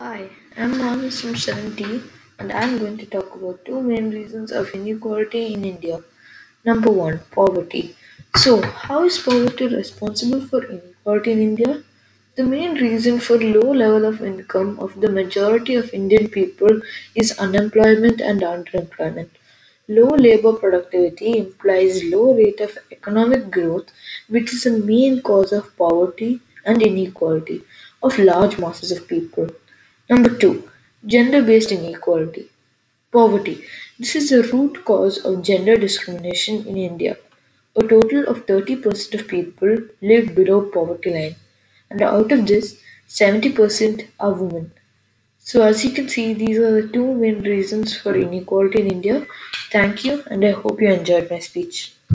Hi, I'm Manas from 70 and I'm going to talk about two main reasons of inequality in India. Number one, poverty. So, how is poverty responsible for inequality in India? The main reason for low level of income of the majority of Indian people is unemployment and underemployment. Low labor productivity implies low rate of economic growth, which is a main cause of poverty and inequality of large masses of people. Number two, gender based inequality. Poverty. This is the root cause of gender discrimination in India. A total of 30% of people live below poverty line, and out of this, 70% are women. So, as you can see, these are the two main reasons for inequality in India. Thank you, and I hope you enjoyed my speech.